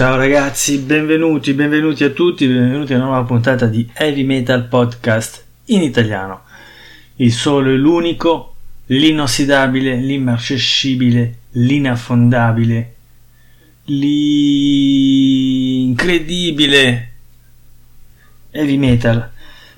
Ciao ragazzi, benvenuti, benvenuti a tutti, benvenuti a una nuova puntata di Heavy Metal Podcast in italiano. Il solo e l'unico, l'inossidabile, l'immarcescibile, l'inaffondabile, l'incredibile Heavy Metal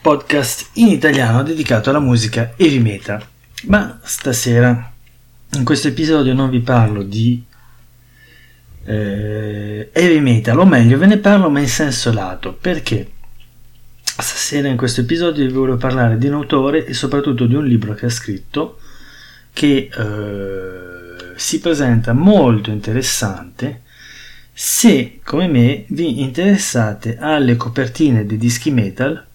Podcast in italiano dedicato alla musica heavy metal. Ma stasera, in questo episodio non vi parlo di eh, heavy metal, o meglio, ve ne parlo ma in senso lato, perché? Stasera in questo episodio vi voglio parlare di un autore e soprattutto di un libro che ha scritto che eh, si presenta molto interessante se come me vi interessate alle copertine dei dischi metal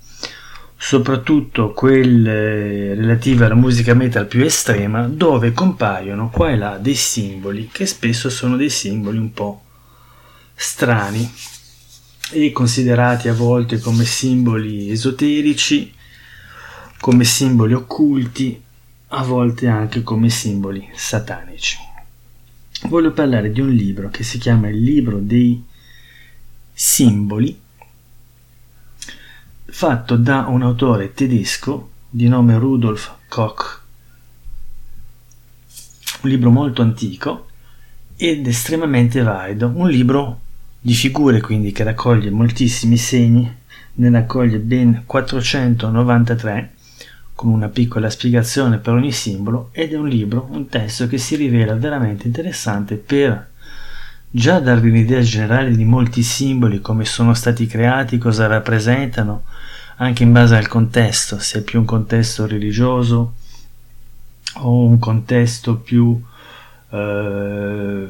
soprattutto quelle relative alla musica metal più estrema, dove compaiono qua e là dei simboli che spesso sono dei simboli un po' strani e considerati a volte come simboli esoterici, come simboli occulti, a volte anche come simboli satanici. Voglio parlare di un libro che si chiama Il libro dei simboli fatto da un autore tedesco di nome Rudolf Koch, un libro molto antico ed estremamente valido, un libro di figure quindi che raccoglie moltissimi segni, ne raccoglie ben 493 con una piccola spiegazione per ogni simbolo ed è un libro, un testo che si rivela veramente interessante per già darvi un'idea generale di molti simboli, come sono stati creati, cosa rappresentano, anche in base al contesto, se è più un contesto religioso o un contesto più eh,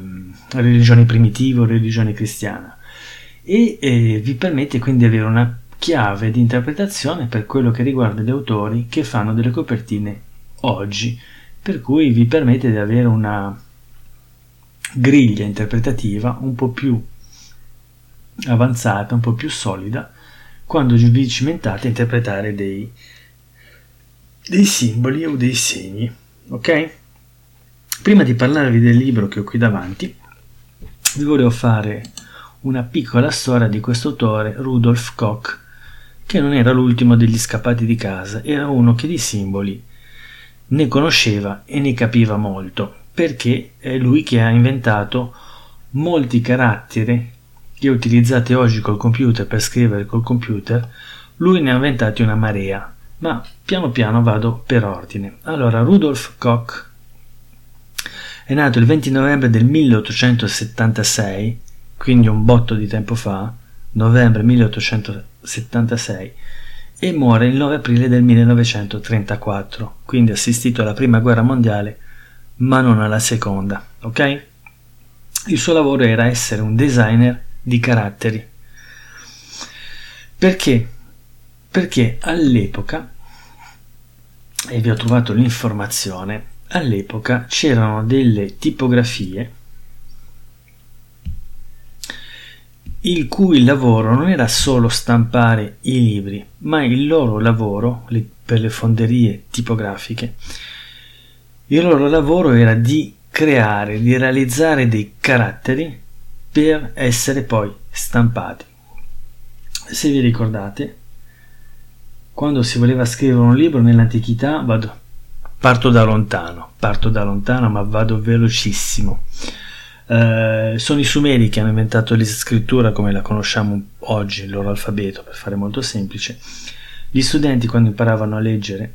religione primitiva o religione cristiana. E eh, vi permette quindi di avere una chiave di interpretazione per quello che riguarda gli autori che fanno delle copertine oggi, per cui vi permette di avere una griglia interpretativa un po' più avanzata, un po' più solida, quando vi cimentate a interpretare dei, dei simboli o dei segni. Ok? Prima di parlarvi del libro che ho qui davanti, vi volevo fare una piccola storia di questo autore, Rudolf Koch, che non era l'ultimo degli scappati di casa, era uno che di simboli ne conosceva e ne capiva molto perché è lui che ha inventato molti caratteri che utilizzate oggi col computer per scrivere col computer, lui ne ha inventati una marea, ma piano piano vado per ordine. Allora, Rudolf Koch è nato il 20 novembre del 1876, quindi un botto di tempo fa, novembre 1876, e muore il 9 aprile del 1934, quindi assistito alla prima guerra mondiale ma non alla seconda, ok? Il suo lavoro era essere un designer di caratteri. Perché? Perché all'epoca, e vi ho trovato l'informazione, all'epoca c'erano delle tipografie il cui lavoro non era solo stampare i libri, ma il loro lavoro per le fonderie tipografiche il loro lavoro era di creare, di realizzare dei caratteri per essere poi stampati. Se vi ricordate, quando si voleva scrivere un libro nell'antichità, vado, parto da lontano, parto da lontano ma vado velocissimo. Eh, sono i Sumeri che hanno inventato la scrittura come la conosciamo oggi, il loro alfabeto, per fare molto semplice. Gli studenti quando imparavano a leggere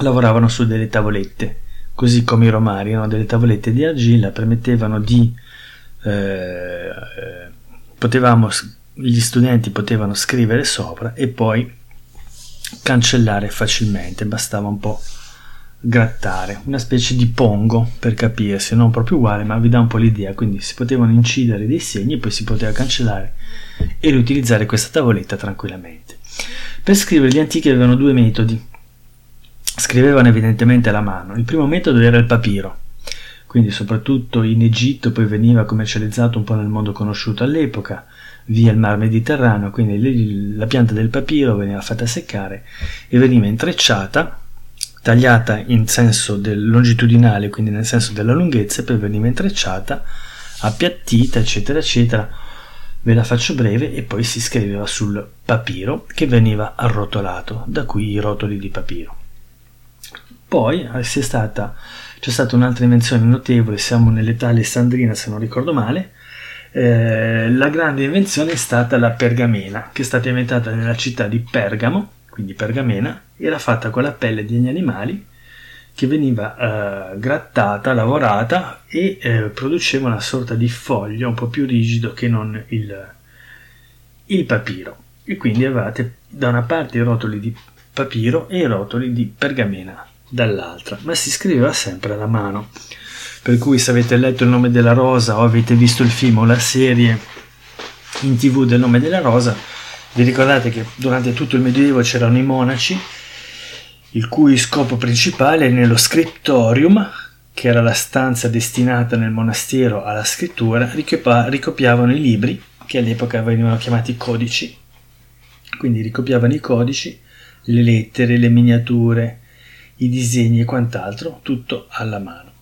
lavoravano su delle tavolette, così come i romari, erano delle tavolette di argilla, permettevano di... Eh, potevamo, gli studenti potevano scrivere sopra e poi cancellare facilmente, bastava un po' grattare, una specie di pongo per capirsi, non proprio uguale, ma vi dà un po' l'idea, quindi si potevano incidere dei segni e poi si poteva cancellare e riutilizzare questa tavoletta tranquillamente. Per scrivere gli antichi avevano due metodi, Scrivevano evidentemente alla mano. Il primo metodo era il papiro, quindi soprattutto in Egitto poi veniva commercializzato un po' nel mondo conosciuto all'epoca, via il mar Mediterraneo, quindi la pianta del papiro veniva fatta seccare e veniva intrecciata, tagliata in senso del longitudinale, quindi nel senso della lunghezza, e poi veniva intrecciata, appiattita, eccetera, eccetera, ve la faccio breve e poi si scriveva sul papiro che veniva arrotolato, da qui i rotoli di papiro. Poi eh, stata, c'è stata un'altra invenzione notevole, siamo nell'età alessandrina se non ricordo male, eh, la grande invenzione è stata la pergamena, che è stata inventata nella città di Pergamo, quindi pergamena, era fatta con la pelle degli animali che veniva eh, grattata, lavorata e eh, produceva una sorta di foglio un po' più rigido che non il, il papiro. E quindi avevate da una parte i rotoli di papiro e i rotoli di pergamena dall'altra, ma si scriveva sempre alla mano. Per cui se avete letto il nome della rosa o avete visto il film o la serie in tv del nome della rosa, vi ricordate che durante tutto il Medioevo c'erano i monaci il cui scopo principale nello scriptorium, che era la stanza destinata nel monastero alla scrittura, ricopiavano i libri, che all'epoca venivano chiamati codici. Quindi ricopiavano i codici, le lettere, le miniature, i disegni e quant'altro, tutto alla mano.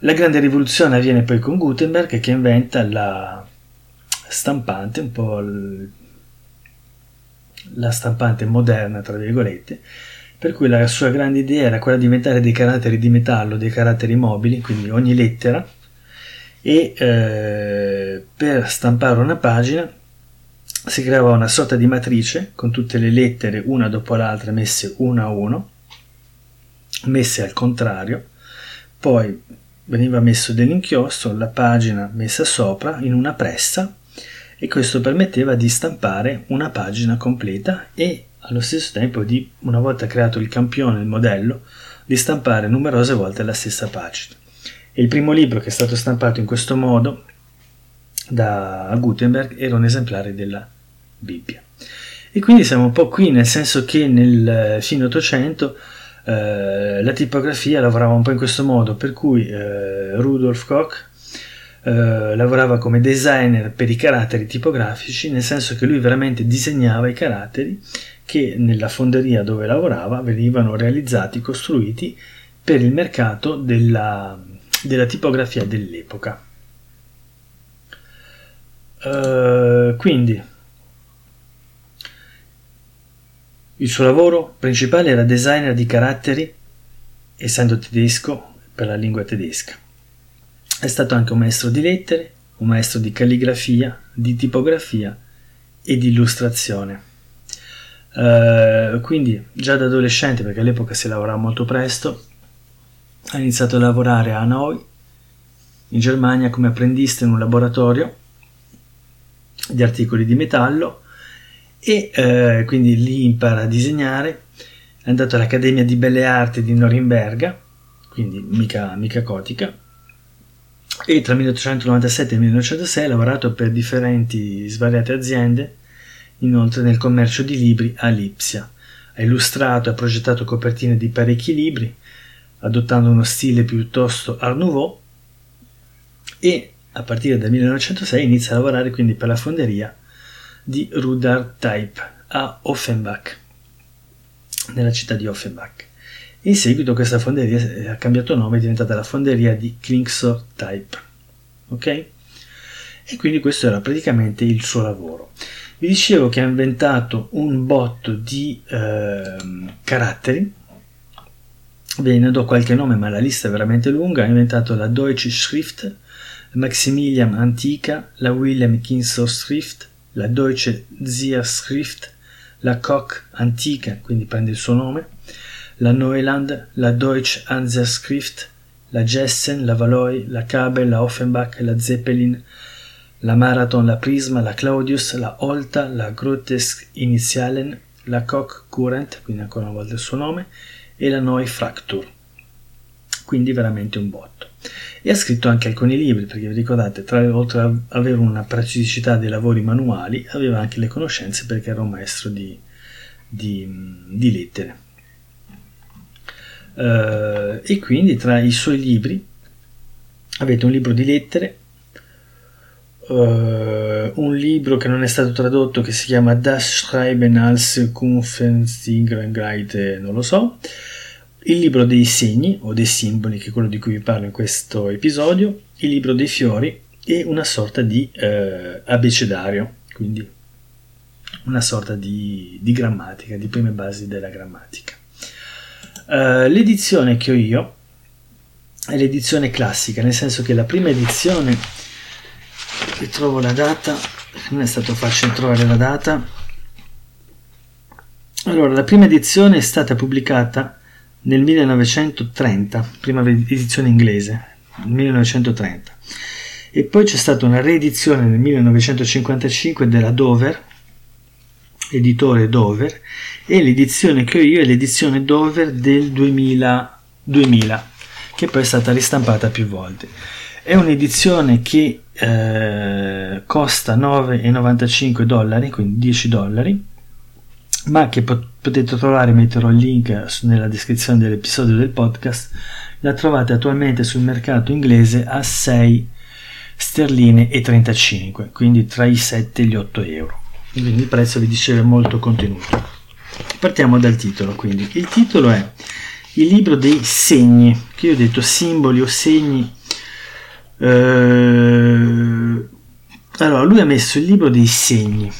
La grande rivoluzione avviene poi con Gutenberg che inventa la stampante, un po' la stampante moderna, tra virgolette, per cui la sua grande idea era quella di inventare dei caratteri di metallo, dei caratteri mobili, quindi ogni lettera, e eh, per stampare una pagina si creava una sorta di matrice con tutte le lettere una dopo l'altra messe una a uno, messe al contrario, poi veniva messo dell'inchiostro, la pagina messa sopra in una pressa e questo permetteva di stampare una pagina completa e allo stesso tempo di, una volta creato il campione, il modello, di stampare numerose volte la stessa pagina. E il primo libro che è stato stampato in questo modo da Gutenberg era un esemplare della Bibbia. E quindi siamo un po' qui, nel senso che nel fine Ottocento eh, la tipografia lavorava un po' in questo modo, per cui eh, Rudolf Koch eh, lavorava come designer per i caratteri tipografici, nel senso che lui veramente disegnava i caratteri che nella fonderia dove lavorava venivano realizzati, costruiti per il mercato della, della tipografia dell'epoca. Uh, quindi il suo lavoro principale era designer di caratteri, essendo tedesco per la lingua tedesca. È stato anche un maestro di lettere, un maestro di calligrafia, di tipografia e di illustrazione. Eh, quindi già da adolescente, perché all'epoca si lavorava molto presto, ha iniziato a lavorare a Hanoi, in Germania, come apprendista in un laboratorio di articoli di metallo e eh, quindi lì impara a disegnare. È andato all'Accademia di Belle Arti di Norimberga, quindi mica, mica cotica, e tra 1897 e 1906 ha lavorato per differenti svariate aziende inoltre nel commercio di libri a Lipsia. Ha illustrato e progettato copertine di parecchi libri, adottando uno stile piuttosto Art Nouveau e a partire dal 1906 inizia a lavorare quindi per la fonderia di Rudar Type a Offenbach, nella città di Offenbach. In seguito questa fonderia ha cambiato nome, è diventata la fonderia di Klingsor Type. Ok? E quindi questo era praticamente il suo lavoro. Vi dicevo che ha inventato un botto di eh, caratteri, ve ne do qualche nome ma la lista è veramente lunga, ha inventato la Deutsche Schrift, Maximilian Antica, la Wilhelm Kinsor Schrift, la Deutsche Zierschrift, la Koch Antica, quindi prende il suo nome, la Neuland, la Deutsche Anserschrift, la Jessen, la Valois, la Kabel, la Offenbach, la Zeppelin, la Marathon, la Prisma, la Claudius, la Olta, la Grotesk Initialen, la Koch Current, quindi ancora una volta il suo nome, e la Noi Fracture. Quindi veramente un botto. E ha scritto anche alcuni libri, perché vi ricordate, tra, oltre ad avere una precisità dei lavori manuali, aveva anche le conoscenze perché era un maestro di, di, di lettere. Uh, e quindi tra i suoi libri avete un libro di lettere uh, un libro che non è stato tradotto che si chiama Das Schreiben als Kunstgeräte, non lo so, il libro dei segni o dei simboli, che è quello di cui vi parlo in questo episodio, il libro dei fiori, e una sorta di eh, abecedario, quindi una sorta di, di, grammatica, di prime basi della grammatica. Uh, l'edizione che ho io è l'edizione classica, nel senso che la prima edizione, ritrovo la data, non è stato facile trovare la data, allora la prima edizione è stata pubblicata nel 1930, prima edizione inglese, 1930, e poi c'è stata una reedizione nel 1955 della Dover, editore Dover, e l'edizione che ho io è l'edizione Dover del 2000, 2000 che poi è stata ristampata più volte. È un'edizione che eh, costa 9,95 dollari, quindi 10 dollari, ma che pot- potete trovare, metterò il link nella descrizione dell'episodio del podcast, la trovate attualmente sul mercato inglese a 6 sterline e 35, quindi tra i 7 e gli 8 euro. Quindi il prezzo vi dicevo è molto contenuto. Partiamo dal titolo, quindi. Il titolo è Il libro dei segni, che io ho detto simboli o segni. Eh, allora, lui ha messo il libro dei segni,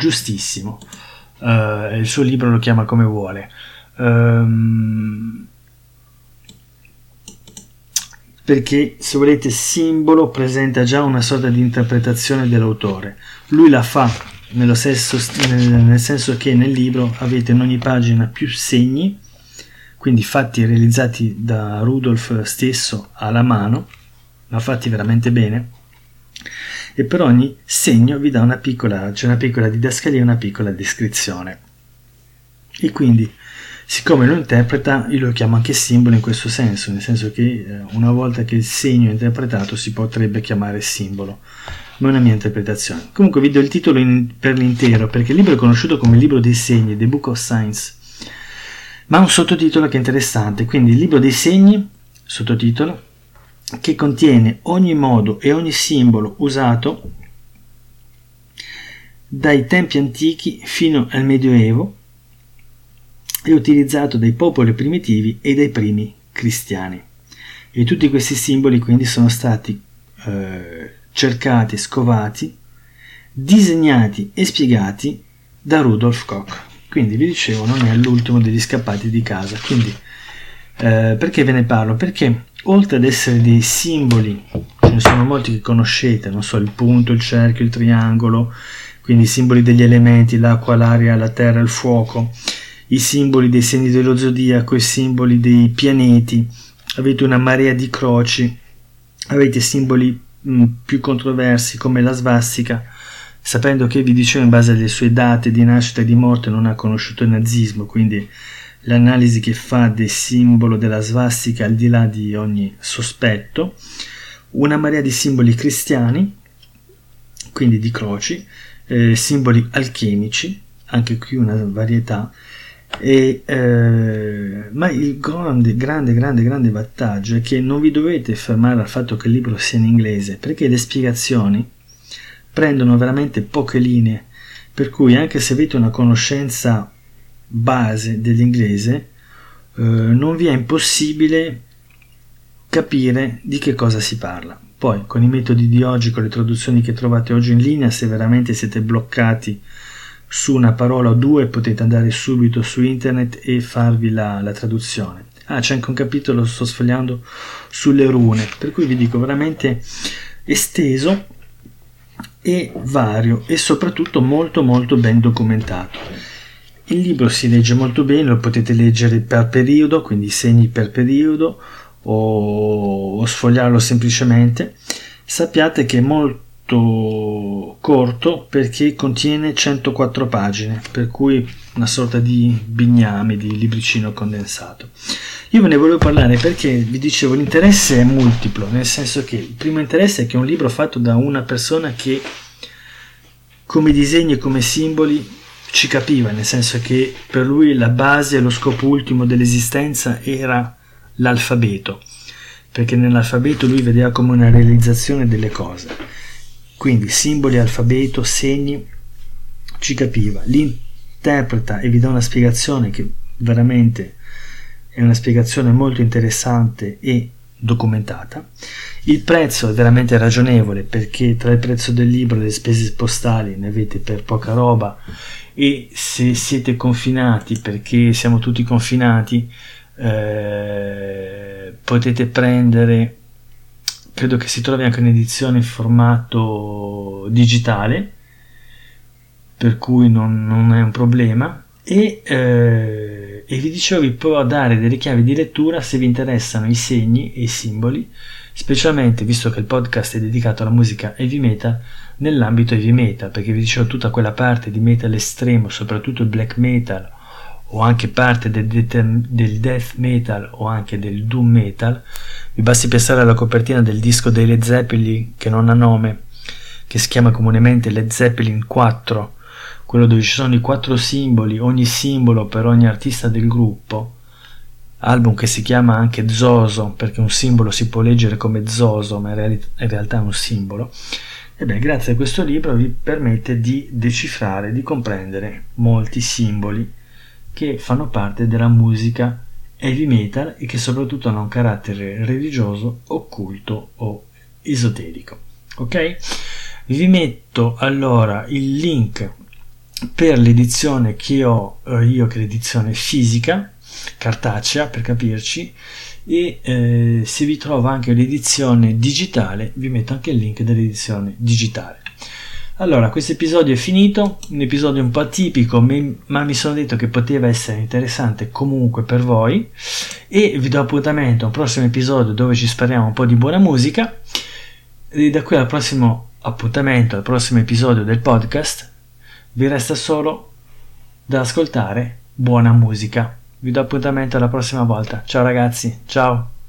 giustissimo. Uh, il suo libro lo chiama come vuole. Um, perché se volete simbolo presenta già una sorta di interpretazione dell'autore. Lui la fa nel, nel senso che nel libro avete in ogni pagina più segni, quindi fatti realizzati da Rudolf stesso alla mano, ma fatti veramente bene, e per ogni segno vi dà una piccola, c'è una piccola didascalia una piccola descrizione. E quindi siccome lo interpreta, io lo chiamo anche simbolo in questo senso, nel senso che eh, una volta che il segno è interpretato si potrebbe chiamare simbolo, ma è una mia interpretazione. Comunque vi do il titolo in, per l'intero, perché il libro è conosciuto come libro dei segni, The Book of Science, ma ha un sottotitolo che è interessante, quindi il libro dei segni, sottotitolo, che contiene ogni modo e ogni simbolo usato dai tempi antichi fino al Medioevo è utilizzato dai popoli primitivi e dai primi cristiani. E tutti questi simboli quindi sono stati eh, cercati, scovati, disegnati e spiegati da Rudolf Koch. Quindi vi dicevo, non è l'ultimo degli scappati di casa. Quindi eh, perché ve ne parlo? Perché oltre ad essere dei simboli, ce ne sono molti che conoscete, non so, il punto, il cerchio, il triangolo, quindi i simboli degli elementi, l'acqua, l'aria, la terra, il fuoco, i simboli dei segni dello zodiaco, i simboli dei pianeti, avete una marea di croci, avete simboli mh, più controversi come la svastica, sapendo che vi dicevo in base alle sue date di nascita e di morte non ha conosciuto il nazismo, quindi l'analisi che fa del simbolo della svastica al di là di ogni sospetto, una marea di simboli cristiani, quindi di croci, eh, simboli alchemici, anche qui una varietà, e, eh, ma il grande, grande, grande, grande vantaggio è che non vi dovete fermare al fatto che il libro sia in inglese, perché le spiegazioni prendono veramente poche linee, per cui anche se avete una conoscenza base dell'inglese, eh, non vi è impossibile capire di che cosa si parla. Poi, con i metodi di oggi, con le traduzioni che trovate oggi in linea, se veramente siete bloccati su una parola o due potete andare subito su internet e farvi la, la traduzione. Ah, c'è anche un capitolo, sto sfogliando, sulle rune, per cui vi dico veramente esteso e vario e soprattutto molto molto ben documentato. Il libro si legge molto bene, lo potete leggere per periodo, quindi segni per periodo o, o sfogliarlo semplicemente. Sappiate che è molto corto perché contiene 104 pagine, per cui una sorta di bigname, di libricino condensato. Io ve ne volevo parlare perché vi dicevo l'interesse è multiplo, nel senso che il primo interesse è che è un libro fatto da una persona che come disegni e come simboli ci capiva, nel senso che per lui la base e lo scopo ultimo dell'esistenza era l'alfabeto, perché nell'alfabeto lui vedeva come una realizzazione delle cose quindi simboli, alfabeto, segni, ci capiva. Li interpreta e vi dà una spiegazione che veramente è una spiegazione molto interessante e documentata. Il prezzo è veramente ragionevole perché tra il prezzo del libro e le spese postali ne avete per poca roba e se siete confinati perché siamo tutti confinati eh, potete prendere credo che si trovi anche un'edizione in formato digitale per cui non, non è un problema e, eh, e, vi dicevo vi può dare delle chiavi di lettura se vi interessano i segni e i simboli specialmente visto che il podcast è dedicato alla musica heavy metal nell'ambito heavy metal perché vi dicevo tutta quella parte di metal estremo soprattutto il black metal o anche parte del, del death metal o anche del doom metal vi basti pensare alla copertina del disco dei Led Zeppelin che non ha nome che si chiama comunemente Led Zeppelin 4 quello dove ci sono i quattro simboli, ogni simbolo per ogni artista del gruppo, album che si chiama anche Zoso, perché un simbolo si può leggere come Zoso, ma in, realtà è un simbolo, e beh, grazie a questo libro vi permette di decifrare, di comprendere molti simboli che fanno parte della musica heavy metal e che soprattutto hanno un carattere religioso, occulto o esoterico. Ok? Vi metto allora il link per l'edizione che ho eh, io, che è l'edizione fisica, cartacea per capirci, e eh, se vi trova anche l'edizione digitale, vi metto anche il link dell'edizione digitale. Allora, questo episodio è finito, un episodio un po' atipico, ma mi sono detto che poteva essere interessante comunque per voi e vi do appuntamento a un prossimo episodio dove ci spariamo un po' di buona musica e da qui al prossimo appuntamento, al prossimo episodio del podcast vi resta solo da ascoltare buona musica. Vi do appuntamento alla prossima volta. Ciao ragazzi, ciao!